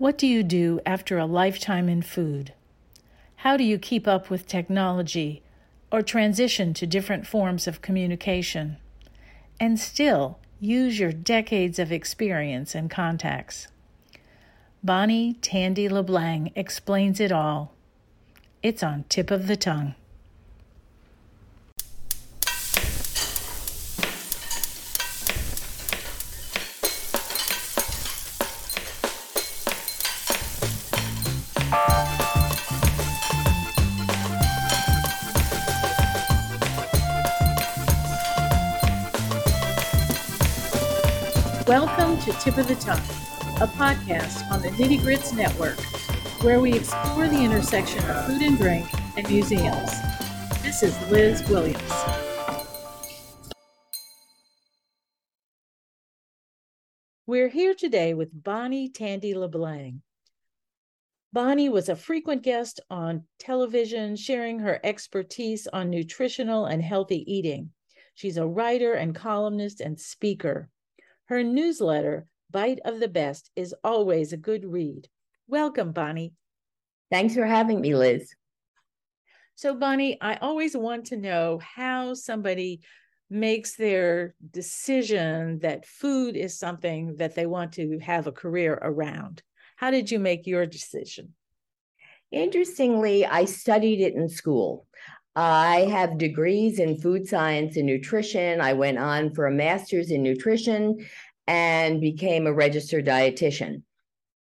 What do you do after a lifetime in food? How do you keep up with technology or transition to different forms of communication? And still use your decades of experience and contacts. Bonnie Tandy LeBlang explains it all. It's on tip of the tongue. Tip of the Tongue, a podcast on the Nitty Grits Network, where we explore the intersection of food and drink and museums. This is Liz Williams. We're here today with Bonnie Tandy LeBlang. Bonnie was a frequent guest on television, sharing her expertise on nutritional and healthy eating. She's a writer and columnist and speaker. Her newsletter, Bite of the Best, is always a good read. Welcome, Bonnie. Thanks for having me, Liz. So, Bonnie, I always want to know how somebody makes their decision that food is something that they want to have a career around. How did you make your decision? Interestingly, I studied it in school. I have degrees in food science and nutrition. I went on for a master's in nutrition and became a registered dietitian.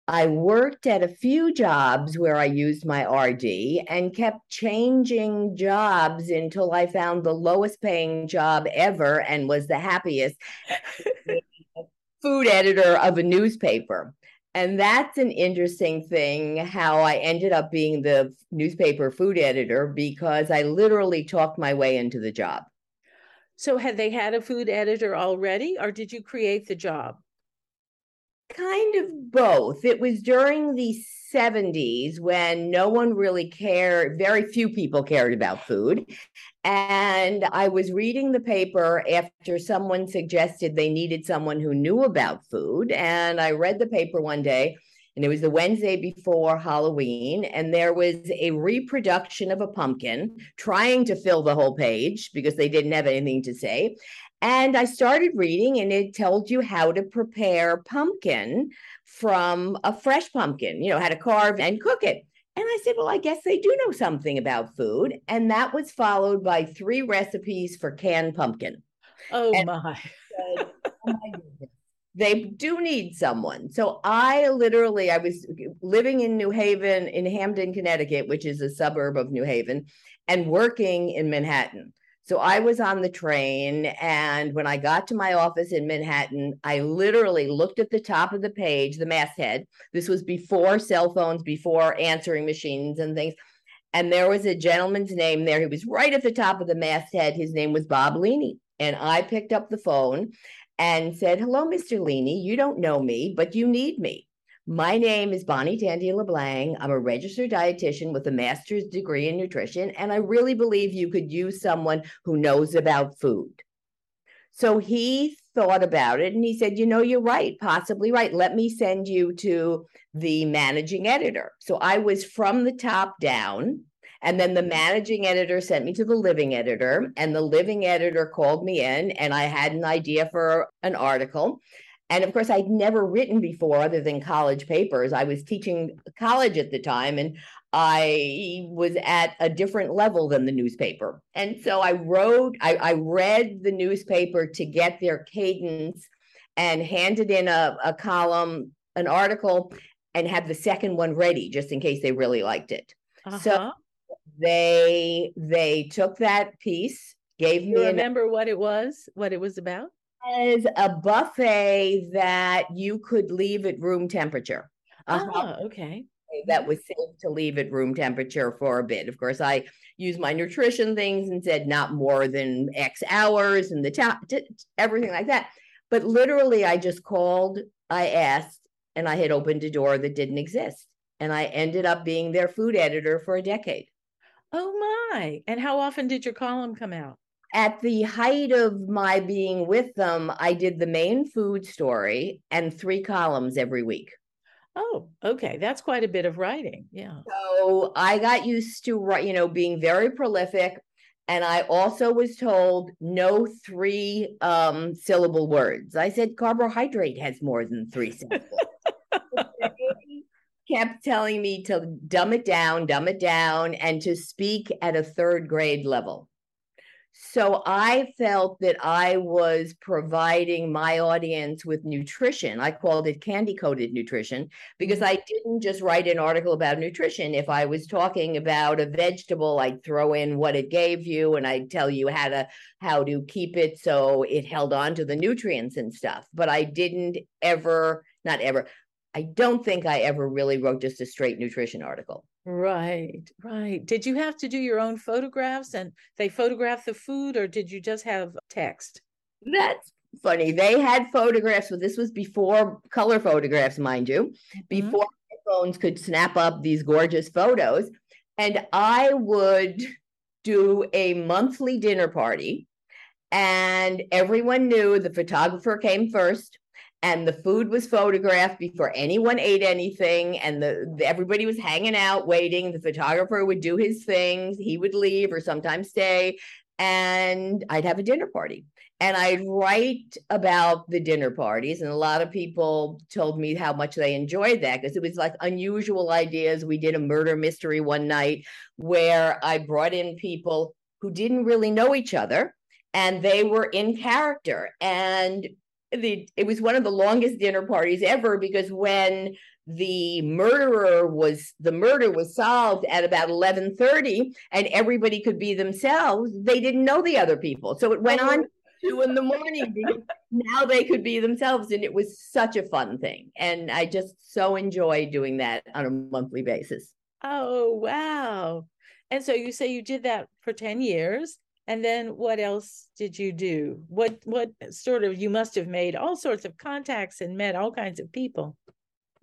I worked at a few jobs where I used my RD and kept changing jobs until I found the lowest paying job ever and was the happiest food editor of a newspaper. And that's an interesting thing how I ended up being the newspaper food editor because I literally talked my way into the job. So, had they had a food editor already, or did you create the job? Kind of both. It was during the 70s when no one really cared, very few people cared about food. And I was reading the paper after someone suggested they needed someone who knew about food. And I read the paper one day, and it was the Wednesday before Halloween. And there was a reproduction of a pumpkin trying to fill the whole page because they didn't have anything to say. And I started reading, and it told you how to prepare pumpkin from a fresh pumpkin, you know, how to carve and cook it. And I said, Well, I guess they do know something about food. And that was followed by three recipes for canned pumpkin. Oh, my. Said, oh my they do need someone. So I literally, I was living in New Haven, in Hamden, Connecticut, which is a suburb of New Haven, and working in Manhattan. So I was on the train, and when I got to my office in Manhattan, I literally looked at the top of the page, the masthead. This was before cell phones, before answering machines and things. And there was a gentleman's name there. He was right at the top of the masthead. His name was Bob Leaney. And I picked up the phone and said, Hello, Mr. Leaney. You don't know me, but you need me. My name is Bonnie Tandy LeBlang. I'm a registered dietitian with a master's degree in nutrition, and I really believe you could use someone who knows about food. So he thought about it and he said, You know, you're right, possibly right. Let me send you to the managing editor. So I was from the top down. And then the managing editor sent me to the living editor, and the living editor called me in, and I had an idea for an article. And of course, I'd never written before other than college papers. I was teaching college at the time and I was at a different level than the newspaper. And so I wrote, I, I read the newspaper to get their cadence and handed in a, a column, an article, and had the second one ready just in case they really liked it. Uh-huh. So they they took that piece, gave you me. Remember an, what it was? What it was about? Was a buffet that you could leave at room temperature. Oh, okay. That was safe to leave at room temperature for a bit. Of course, I used my nutrition things and said not more than X hours and the top, t- everything like that. But literally, I just called, I asked, and I had opened a door that didn't exist. And I ended up being their food editor for a decade. Oh my. And how often did your column come out? At the height of my being with them, I did the main food story and three columns every week. Oh, okay. That's quite a bit of writing. Yeah. So I got used to you know, being very prolific. And I also was told no three um, syllable words. I said carbohydrate has more than three syllables. kept telling me to dumb it down, dumb it down, and to speak at a third grade level. So I felt that I was providing my audience with nutrition. I called it candy coated nutrition because. I didn't just write an article about nutrition. If I was talking about a vegetable, I'd throw in what it gave you and I'd tell you how to how to keep it so it held on to the nutrients and stuff. But I didn't ever, not ever, I don't think I ever really wrote just a straight nutrition article. Right, right. Did you have to do your own photographs and they photographed the food or did you just have text? That's funny. They had photographs, but this was before color photographs, mind you, mm-hmm. before phones could snap up these gorgeous photos. And I would do a monthly dinner party, and everyone knew the photographer came first and the food was photographed before anyone ate anything and the, the, everybody was hanging out waiting. The photographer would do his things. He would leave or sometimes stay and i'd have a dinner party. And i'd write about the dinner parties and a lot of people told me how much they enjoyed that because it was like unusual ideas. We did a murder mystery one night where i brought in people who didn't really know each other and they were in character. And the it was one of the longest dinner parties ever because when the murderer was the murder was solved at about 11:30 and everybody could be themselves they didn't know the other people. So it went oh. on two in the morning now they could be themselves and it was such a fun thing. And i just so enjoy doing that on a monthly basis. Oh wow. And so you say you did that for 10 years and then what else did you do? What what sort of you must have made all sorts of contacts and met all kinds of people.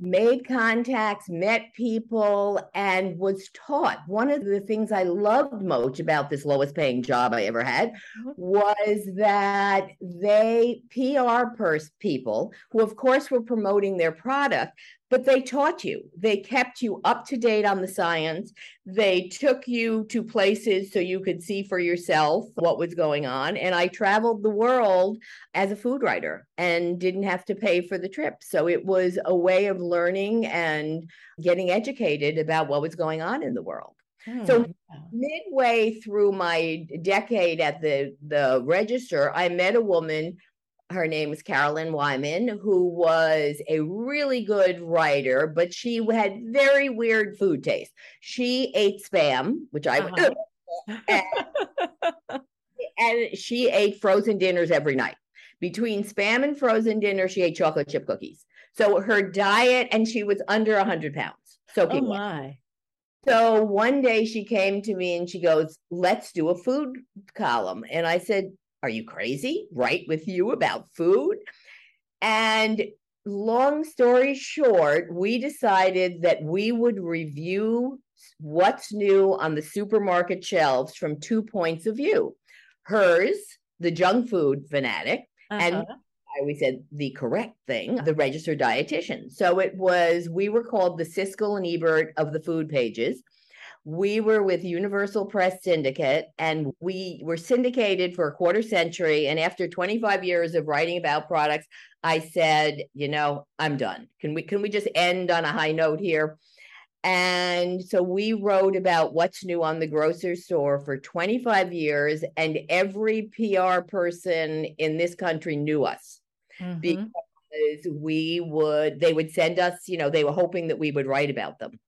Made contacts met people and was taught. One of the things i loved most about this lowest paying job i ever had mm-hmm. was that they pr pers- people who of course were promoting their product but they taught you. They kept you up to date on the science. They took you to places so you could see for yourself what was going on. And i traveled the world as a food writer and didn't have to pay for the trip. So it was a way of learning and getting educated about what was going on in the world. Hmm, so midway through my decade at the the register i met a woman her name is Carolyn Wyman, who was a really good writer, but she had very weird food taste. She ate spam, which I uh-huh. and, and she ate frozen dinners every night. Between spam and frozen dinner, she ate chocolate chip cookies. So her diet, and she was under a 100 pounds. So oh my. So one day she came to me and she goes, Let's do a food column. And I said, are you crazy? Right with you about food? And long story short, we decided that we would review what's new on the supermarket shelves from two points of view hers, the junk food fanatic, uh-huh. and I always said the correct thing, the registered dietitian. So it was, we were called the Siskel and Ebert of the food pages we were with Universal Press Syndicate and we were syndicated for a quarter century. And after 25 years of writing about products, I said, you know, I'm done. Can we can we just end on a high note here? And so we wrote about what's new on the grocery store for 25 years, and every PR person in this country knew us mm-hmm. because we would, they would send us, you know, they were hoping that we would write about them.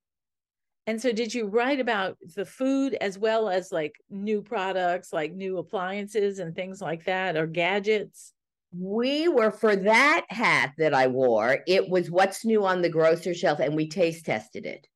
And so, did you write about the food as well as like new products, like new appliances and things like that, or gadgets? We were for that hat that I wore, it was what's new on the grocery shelf, and we taste tested it.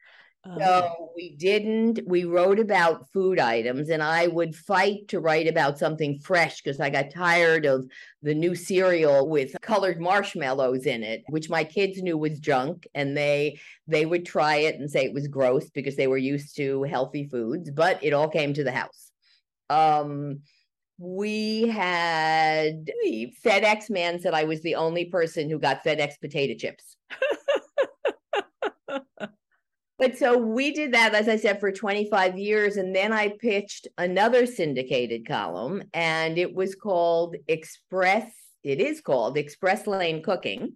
So oh. we didn't, we wrote about food items, and I would fight to write about something fresh because I got tired of the new cereal with colored marshmallows in it, which my kids knew was junk, and they they would try it and say it was gross because they were used to healthy foods, but it all came to the house. Um, we had FedEx man said I was the only person who got FedEx potato chips. But so we did that, as I said, for 25 years. And then I pitched another syndicated column, and it was called Express. It is called Express Lane Cooking.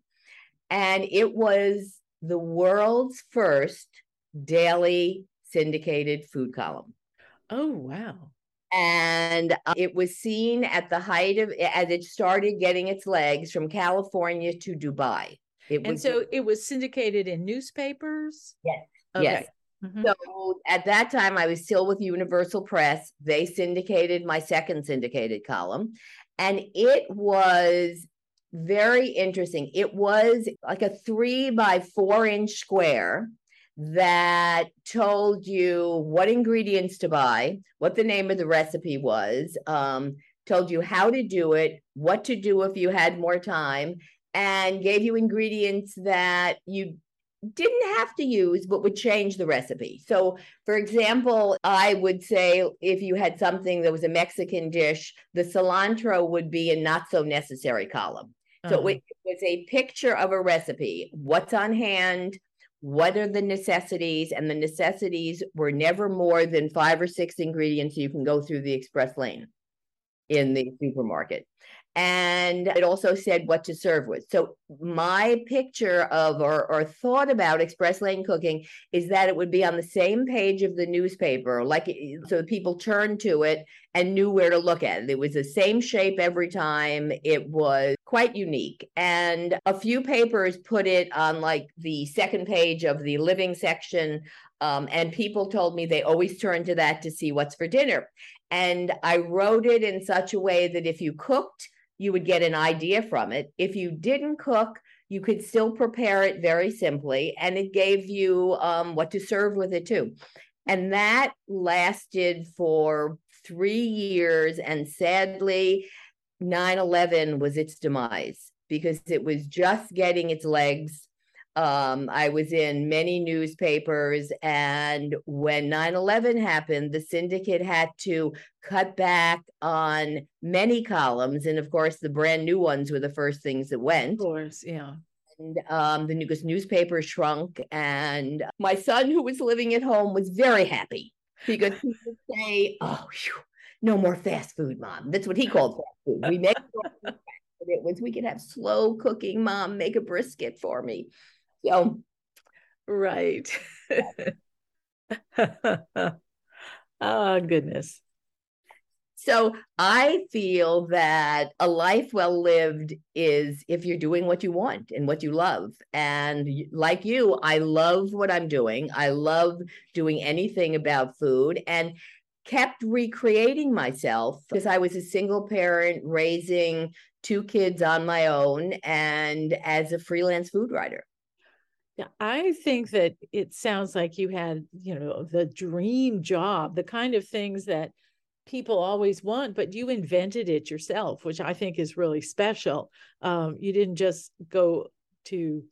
And it was the world's first daily syndicated food column. Oh, wow. And uh, it was seen at the height of as it started getting its legs from California to Dubai. It and was, so it was syndicated in newspapers? Yes. Okay. Yes. Mm-hmm. So at that time, I was still with Universal Press. They syndicated my second syndicated column, and it was very interesting. It was like a three by four inch square that told you what ingredients to buy, what the name of the recipe was, um, told you how to do it, what to do if you had more time, and gave you ingredients that you didn't have to use but would change the recipe. So, for example, I would say if you had something that was a Mexican dish, the cilantro would be a not so necessary column. So uh-huh. it was a picture of a recipe, what's on hand, what are the necessities, and the necessities were never more than five or six ingredients you can go through the express lane in the supermarket and it also said what to serve with. So my picture of or, or thought about express lane cooking is that it would be on the same page of the newspaper, like so people turned to it and knew where to look at it. It was the same shape every time. It was quite unique. And a few papers put it on like the second page of the living section. Um, and people told me they always turn to that to see what's for dinner. And I wrote it in such a way that if you cooked, you would get an idea from it. If you didn't cook, you could still prepare it very simply, and it gave you um, what to serve with it too. And that lasted for three years. And sadly, 9 11 was its demise because it was just getting its legs um, I was in many newspapers, and when 9 11 happened, the syndicate had to cut back on many columns. And of course, the brand new ones were the first things that went. Of course, yeah. And um, the newspaper shrunk. And my son, who was living at home, was very happy because he would say, Oh, whew, no more fast food, mom. That's what he called fast food. We make it was we could have slow cooking, mom, make a brisket for me. So, right. oh, goodness. So I feel that a life well lived is if you're doing what you want and what you love. And like you, I love what I'm doing. I love doing anything about food and kept recreating myself because I was a single parent raising two kids on my own and as a freelance food writer. I think that it sounds like you had, you know, the dream job, the kind of things that people always want, but you invented it yourself, which I think is really special. Um, you didn't just go to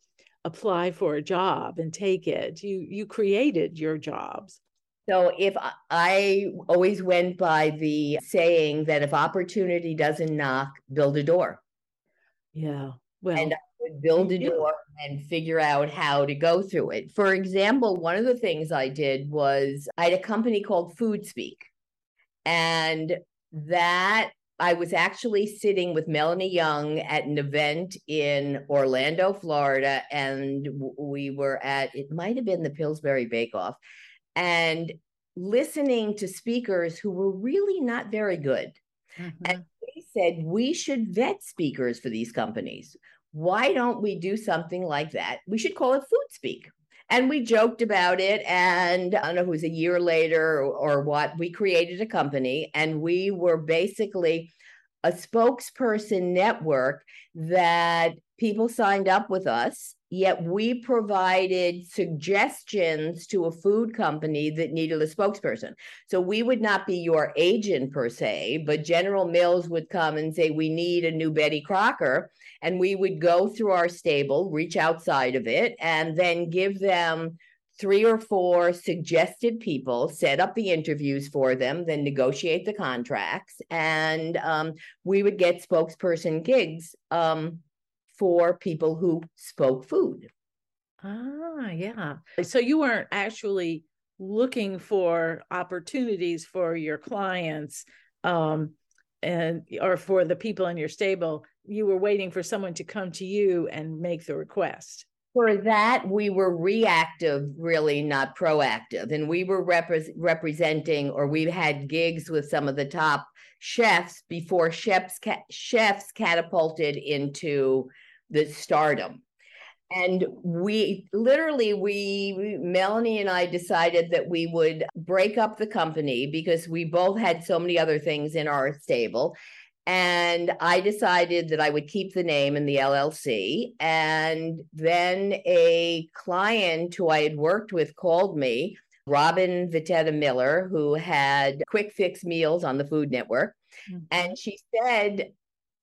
apply for a job and take it. You you created your jobs. So if I always went by the saying that if opportunity doesn't knock, build a door. Yeah. Well, and I would build a door and figure out how to go through it. For example, one of the things I did was I had a company called Food Speak, And that I was actually sitting with Melanie Young at an event in Orlando, Florida, and we were at it might have been the Pillsbury Bake Off, and listening to speakers who were really not very good. Mm-hmm. And said we should vet speakers for these companies why don't we do something like that? We should call it Food Speak. And we joked about it. And I don't know if it was a year later or, or what, we created a company and we were basically a spokesperson network that people signed up with us yet we provided suggestions to a food company that needed a spokesperson. So we would not be your agent per se, but General Mills would come and say, We need a new Betty Crocker. And we would go through our stable, reach outside of it, and then give them three or four suggested people, set up the interviews for them, then negotiate the contracts, and um, we would get spokesperson gigs. Um, for people who spoke food. Ah, yeah. So you weren't actually looking for opportunities for your clients um, and or for the people in your stable. You were waiting for someone to come to you and make the request. For that, we were reactive, really not proactive. And we were repre- representing, or we had gigs with some of the top chefs before chefs, ca- chefs catapulted into the stardom and we literally we melanie and i decided that we would break up the company because we both had so many other things in our stable and i decided that i would keep the name in the llc and then a client who i had worked with called me robin vitetta miller who had quick fix meals on the food network mm-hmm. and she said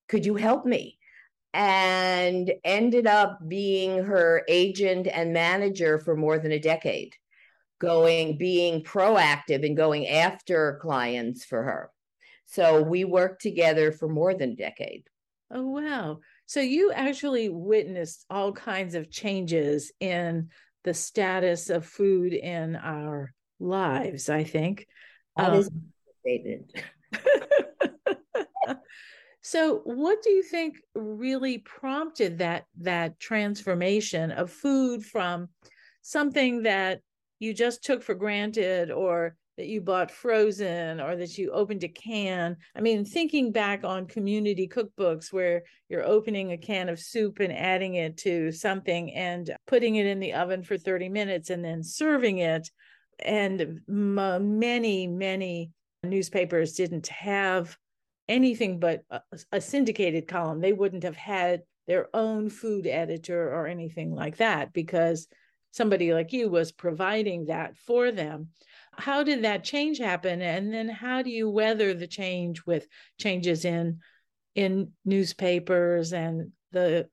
could you help me and ended up being her agent and manager for more than a decade, going, being proactive and going after clients for her. So we worked together for more than a decade. Oh, wow. So you actually witnessed all kinds of changes in the status of food in our lives, I think. That um, is stated. So, what do you think really prompted that that transformation of food from something that you just took for granted or that you bought frozen or that you opened a can. I mean, thinking back on community cookbooks where you're opening a can of soup and adding it to something and putting it in the oven for 30 minutes and then serving it. And m- many, many newspapers didn't have anything but a, a syndicated column. They wouldn't have had their own food editor or anything like that because somebody like you was providing that for them. How did that change happen? And then how do you weather the change with changes in in newspapers and the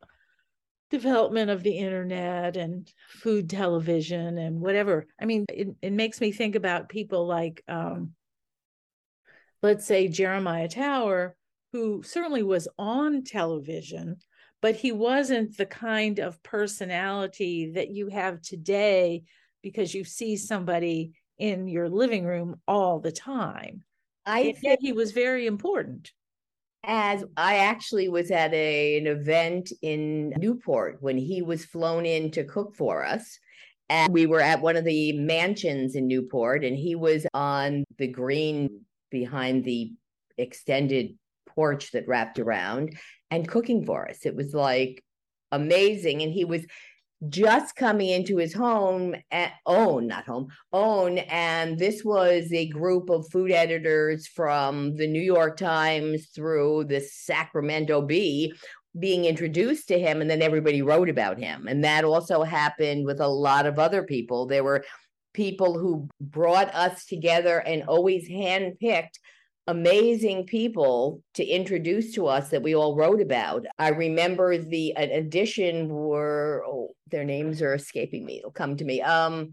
development of the internet and food television and whatever. I mean, it, it makes me think about people like um, let's say Jeremiah Tower, who certainly was on television, but he wasn't the kind of personality that you have today because you see somebody in your living room all the time. I think he was very important. As I actually was at a, an event in Newport when he was flown in to cook for us. And we were at one of the mansions in Newport, and he was on the green behind the extended porch that wrapped around and cooking for us. It was like amazing. And he was just coming into his home at own, not home, own. And this was a group of food editors from the New York Times through the Sacramento Bee being introduced to him. And then everybody wrote about him. And that also happened with a lot of other people. There were people who brought us together and always handpicked amazing people to introduce to us that we all wrote about. I remember the addition were oh, their names are escaping me. It'll come to me. Um,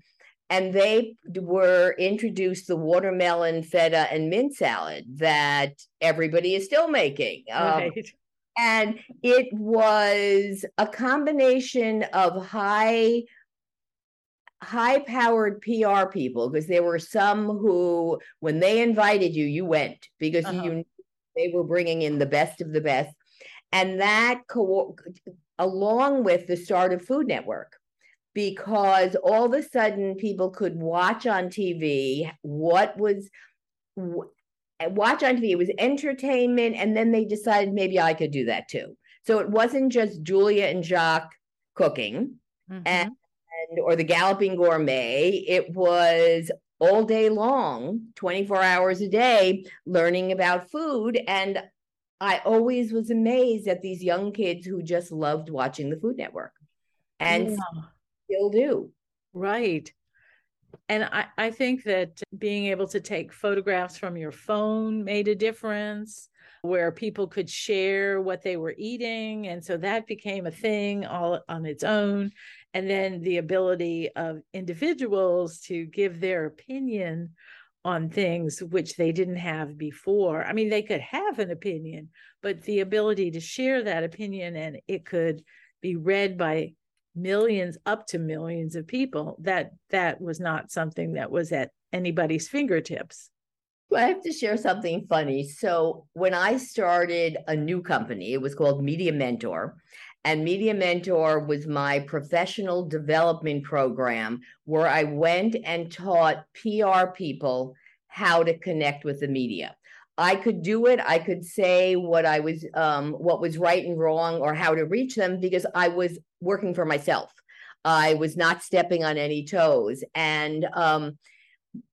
and they were introduced the watermelon feta and mint salad that everybody is still making. Um, right. And it was a combination of high high powered PR people because there were some who, when they invited you, you went because uh-huh. you they were bringing in the best of the best, and that co- along with the start of Food Network. Because all of a sudden people could watch on TV what was watch on TV. It was entertainment, and then they decided maybe I could do that too. So it wasn't just Julia and Jacques cooking, mm-hmm. and or the Galloping Gourmet, it was all day long, 24 hours a day, learning about food. And I always was amazed at these young kids who just loved watching the Food Network and yeah. still do. Right. And I, I think that being able to take photographs from your phone made a difference where people could share what they were eating. And so that became a thing all on its own and then the ability of individuals to give their opinion on things which they didn't have before. I mean, they could have an opinion, but the ability to share that opinion and it could be read by millions up to millions of people that that was not something that was at anybody's fingertips well, I have to share something funny. So, when I started a new company, it was called Media Mentor. And Media Mentor was my professional development program where I went and taught PR people how to connect with the media. I could do it. I could say what I was, um, what was right and wrong, or how to reach them because I was working for myself. I was not stepping on any toes, and um,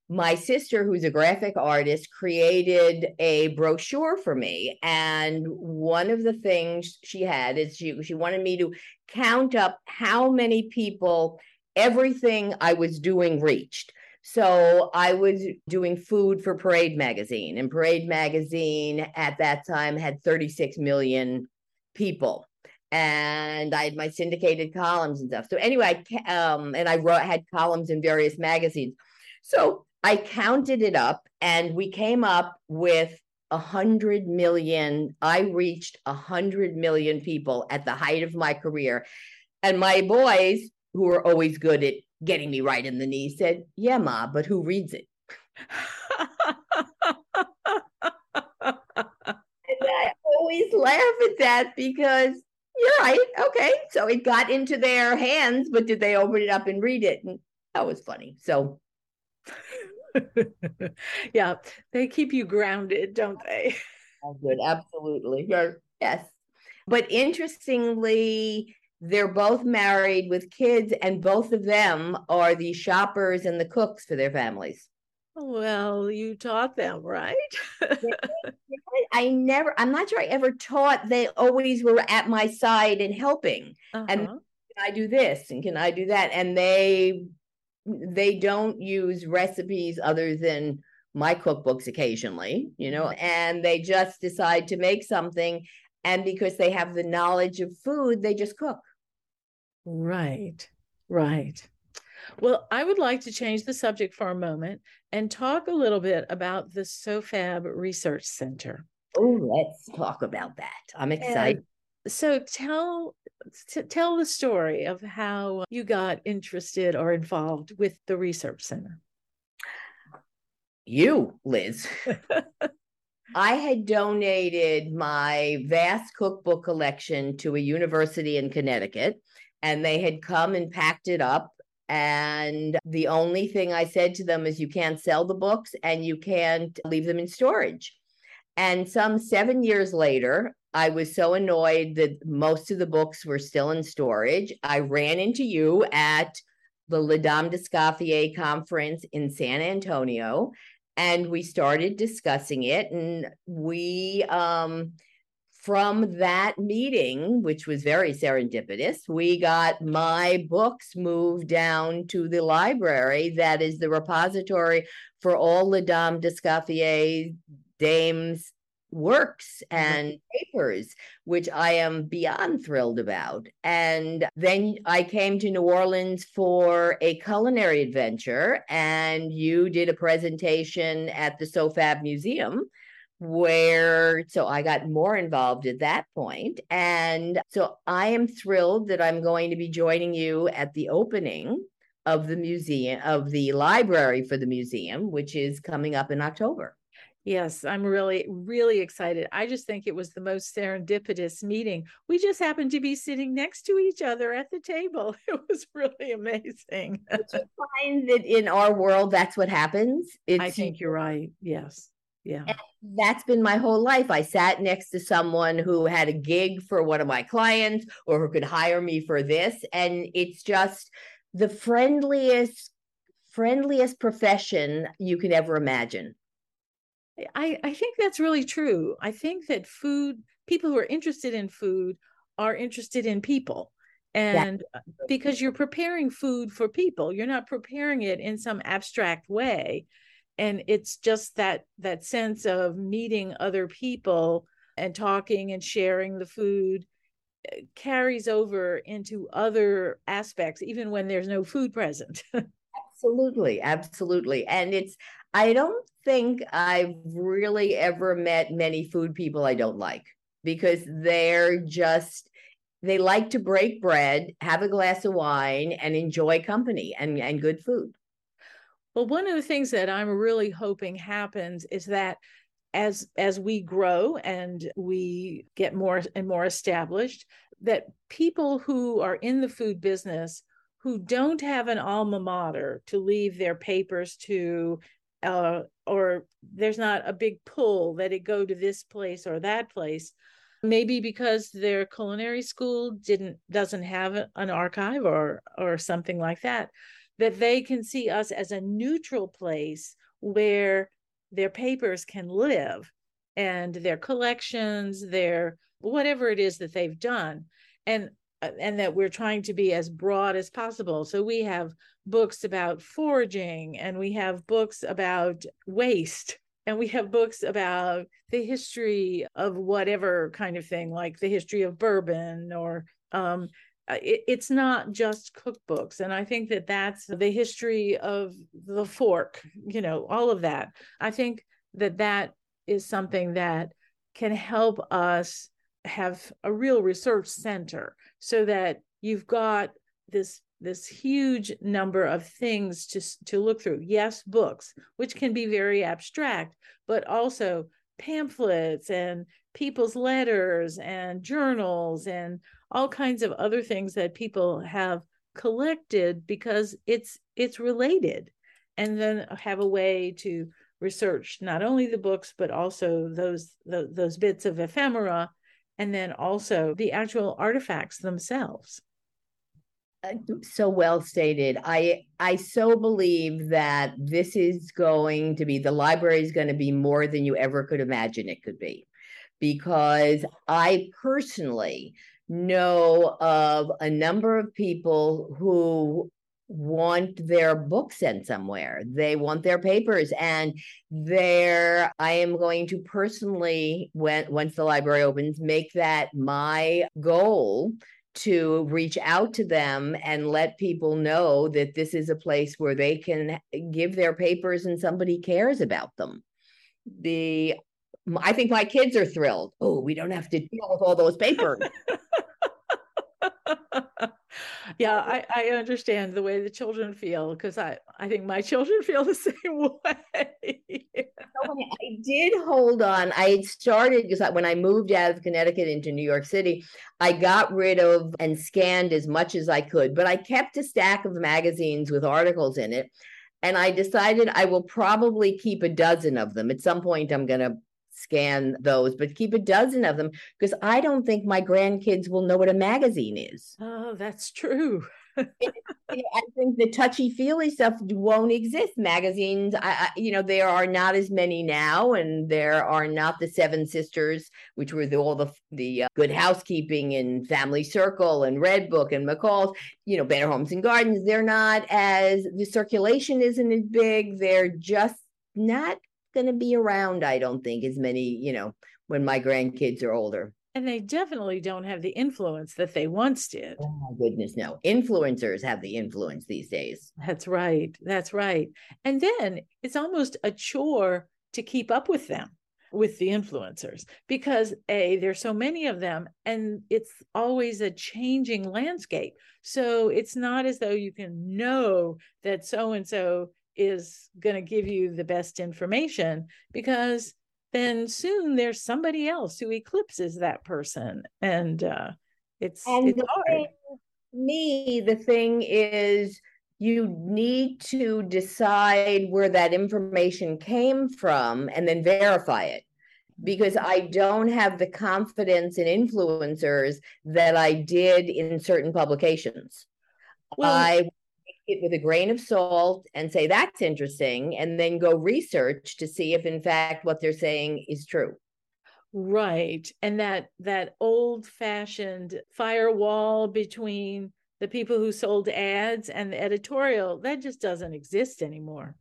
my sister, who's a graphic artist, created a brochure for me. And one of the things she had is she, she wanted me to count up how many people everything I was doing reached. So I was doing food for Parade Magazine, and Parade Magazine at that time had 36 million people. And I had my syndicated columns and stuff. So anyway, I, um, and I wrote had columns in various magazines. So I counted it up, and we came up with a hundred million. I reached a hundred million people at the height of my career, and my boys, who were always good at getting me right in the knee said, Yeah, Ma, but who reads it? and I always laugh at that because you're right. Okay. So it got into their hands, but did they open it up and read it? And that was funny. So yeah, they keep you grounded, don't they? good. Absolutely. Yes. But interestingly, they're both married with kids, and both of them are the shoppers and the cooks for their families. Well, you taught them, right? I never, I'm not sure I ever taught. They always were at my side and helping. Uh-huh. And can I do this and can I do that? And they they don't use recipes other than my cookbooks occasionally, you know, mm-hmm. and they just decide to make something and because they have the knowledge of food, they just cook. Right, right. Well, I would like to change the subject for a moment and talk a little bit about the SOFAB Research Center. Oh, let's talk about that. I'm excited. And so tell t- tell the story of how you got interested or involved with the research center. You, Liz. I had donated my vast cookbook collection to a university in Connecticut, and they had come and packed it up. And the only thing I said to them is, you can't sell the books and you can't leave them in storage. And some seven years later, I was so annoyed that most of the books were still in storage. I ran into you at the Les Dames d'Escoffier conference in San Antonio and we started discussing it and we um from that meeting which was very serendipitous we got my books moved down to the library that is the repository for all Les Dames d'Escoffier dames works mm-hmm. and papers, which I am beyond thrilled about. And then I came to New Orleans for a culinary adventure, and you did a presentation at the SOFAB Museum. Where so I got more involved at that point. And so I am thrilled that I'm going to be joining you at the opening of the museum, of the library for the museum, which is coming up in October. Yes, I'm really, really excited. I just think it was the most serendipitous meeting. We just happened to be sitting next to each other at the table. It was really amazing. Find that in our world, that's what happens? It's, I think you're right. Yes. Yeah. that's been my whole life. I sat next to someone who had a gig for one of my clients or who could hire me for this. And it's just the friendliest, friendliest profession you can ever imagine. I, I think that's really true. I think that food, people who are interested in food are interested in people. And yeah. because you're preparing food for people, you're not preparing it in some abstract way. And it's just that that sense of meeting other people and talking and sharing the food eh, carries over into other aspects, even when there's no food present. absolutely absolutely and it's i don't think i've really ever met many food people i don't like because they're just they like to break bread, have a glass of wine, and enjoy company and, and good food. Well, one of the things that I'm really hoping happens is that as as we grow and we get more and more established, that people who are in the food business who don't have an alma mater to leave their papers to uh, or there's not a big pull that it go to this place or that place. Maybe because their culinary school didn't doesn't have an archive or or something like that that they can see us as a neutral place where their papers can live and their collections their whatever it is that they've done. And and that we're trying to be as broad as possible. So we have books about foraging and we have books about waste and we have books about the history of whatever kind of thing like the history of bourbon or um, uh, it, it's not just cookbooks. And i think that that's the history of the fork you know all of that. I think that that is something that can help us have a real research center so that you've got this this huge number of things to to look through. Yes books which can be very abstract but also pamphlets and people's letters and journals and all kinds of other things that people have collected because it's it's related. And then have a way to research not only the books but also those the, those bits of ephemera and then also the actual artifacts themselves. Uh, so well stated. I i so believe that this is going to be the library is going to be more than you ever could imagine it could be. Because i personally know of a number of people who want their book sent somewhere. They want their papers. And there I am going to personally, when once the library opens, make that my goal to reach out to them and let people know that this is a place where they can give their papers and somebody cares about them. The I think my kids are thrilled. Oh, we don't have to deal with all those papers. yeah, I, I understand the way the children feel because I, I think my children feel the same way. I did hold on. I started because when I moved out of Connecticut into New York City, I got rid of and scanned as much as I could, but I kept a stack of magazines with articles in it. And I decided I will probably keep a dozen of them. At some point, I'm going to scan those, but keep a dozen of them because I don't think my grandkids will know what a magazine is. Oh, that's true. I think the touchy feely stuff won't exist. Magazines, I, I, you know, there are not as many now, and there are not the Seven Sisters, which were the, all the the uh, Good Housekeeping and Family Circle and Redbook and McCall's. You know, Better Homes and Gardens. They're not as the circulation isn't as big. They're just not going to be around, I don't think, as many, you know, when my grandkids are older. And they definitely don't have the influence that they once did. Oh my goodness, no. Influencers have the influence these days. That's right. That's right. And then it's almost a chore to keep up with them with the influencers because a there's so many of them and it's always a changing landscape so it's not as though you can know that so and so is going to give you the best information because then soon there's somebody else who eclipses that person. And uh it's and it's hard. thing, me the thing is you need to decide where that information came from and then verify it. Because I don't have the confidence in influencers that I did in certain publications. Well, I it with a grain of salt and say that's interesting and then go research to see if in fact what they're saying is true. Right and that that old fashioned firewall between the people who sold ads and the editorial that just doesn't exist anymore.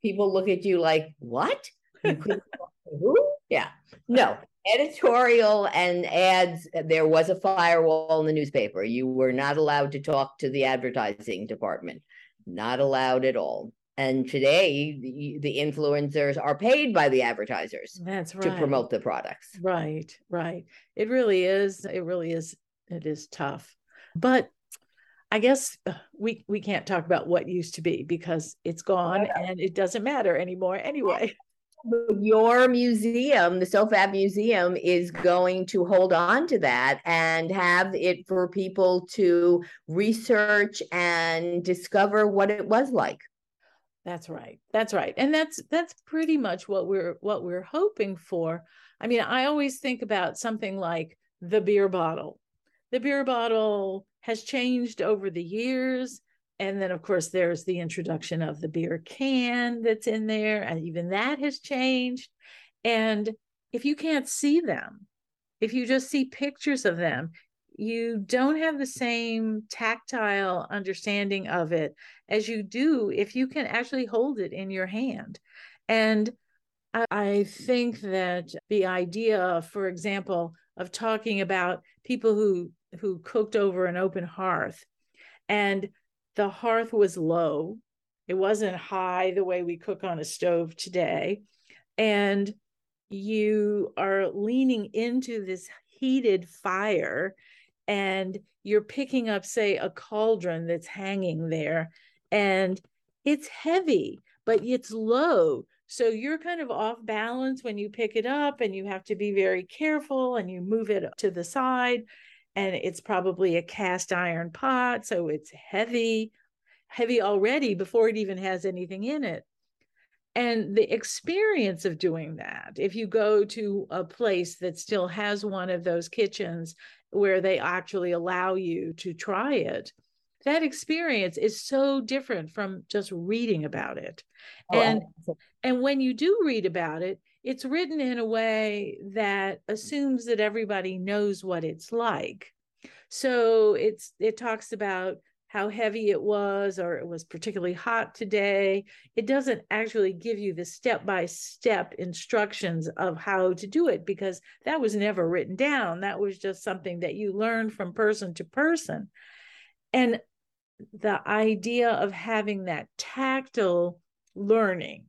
People look at you like what? Who? Yeah. No editorial and ads there was a firewall in the newspaper. You were not allowed to talk to the advertising department. Not allowed at all. And today the, the influencers are paid by the advertisers that's right. to promote the products. Right right. It really is it really is it is tough. But I guess uh, we we can't talk about what used to be because it's gone and it doesn't matter anymore anyway. Your museum, the SoFab Museum, is going to hold on to that and have it for people to research and discover what it was like. That's right. That's right. And that's that's pretty much what we're what we're hoping for. I mean, I always think about something like the beer bottle. The beer bottle has changed over the years. And then, of course, there's the introduction of the beer can that's in there, and even that has changed. And if you can't see them, if you just see pictures of them, you don't have the same tactile understanding of it as you do if you can actually hold it in your hand. And I think that the idea, for example, of talking about people who who cooked over an open hearth and the hearth was low. It wasn't high the way we cook on a stove today. And you are leaning into this heated fire and you're picking up say a cauldron that's hanging there. And it's heavy but it's low. So you're kind of off balance when you pick it up and you have to be very careful and you move it to the side and it's probably a cast iron pot so it's heavy heavy already before it even has anything in it. And the experience of doing that if you go to a place that still has one of those kitchens where they actually allow you to try it that experience is so different from just reading about it. Oh, and and when you do read about it it's written in a way that assumes that everybody knows what it's like so it's it talks about how heavy it was or it was particularly hot today. It doesn't actually give you the step by step instructions of how to do it because that was never written down. That was just something that you learned from person to person. And the idea of having that tactile learning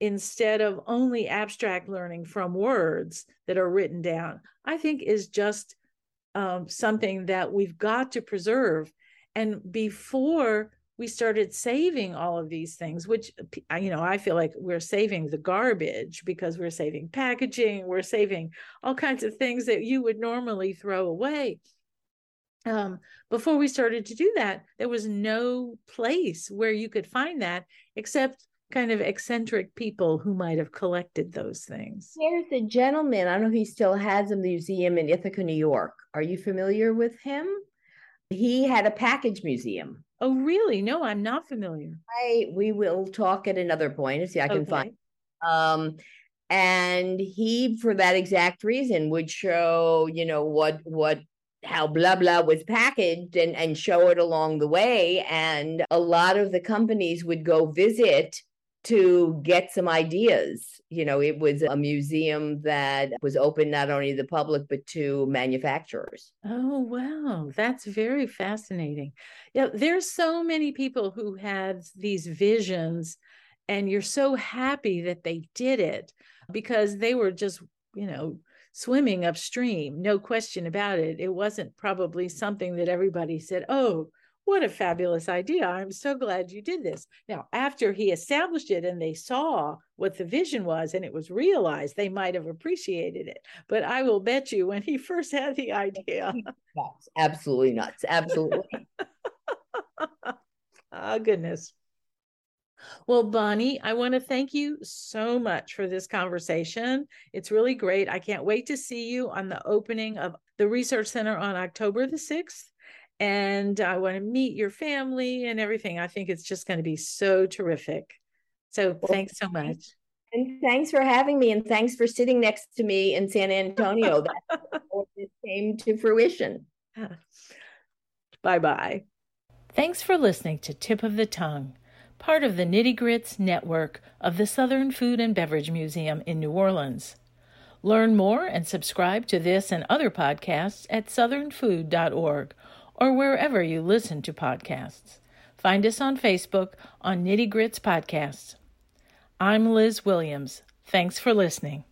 instead of only abstract learning from words that are written down, I think is just um, something that we've got to preserve. And before we started saving all of these things which you know i feel like we're saving the garbage because we're saving packaging we're saving all kinds of things that you would normally throw away. Um, before we started to do that there was no place where you could find that except kind of eccentric people who might have collected those things there's a gentleman i don't know if he still has a museum in ithaca new york are you familiar with him he had a package museum. Oh, really? No, I'm not familiar. I we will talk at another point and see I can okay. find. Um, and he, for that exact reason, would show you know what what how blah blah was packaged and and show it along the way and a lot of the companies would go visit to get some ideas. You know, it was a museum that was open not only to the public, but to manufacturers. Oh, wow. That's very fascinating. Yeah, there's so many people who had these visions, and you're so happy that they did it because they were just, you know, swimming upstream, no question about it. It wasn't probably something that everybody said, oh, what a fabulous idea. I'm so glad you did this. Now, after he established it and they saw what the vision was and it was realized, they might have appreciated it. But I will bet you when he first had the idea. Nuts. Absolutely nuts. Absolutely. oh, goodness. Well, Bonnie, I want to thank you so much for this conversation. It's really great. I can't wait to see you on the opening of the Research Center on October the 6th and I want to meet your family and everything. I think it's just going to be so terrific. So well, thanks so much. And thanks for having me, and thanks for sitting next to me in San Antonio. that this came to fruition. Ah. Bye bye. Thanks for listening to Tip of the Tongue, part of the Nitty Grits network of the Southern Food and Beverage Museum in New Orleans. Learn more and subscribe to this and other podcasts at southernfood.org or wherever you listen to podcasts. Find us on Facebook on Nitty Grits Podcasts. I'm Liz Williams. Thanks for listening.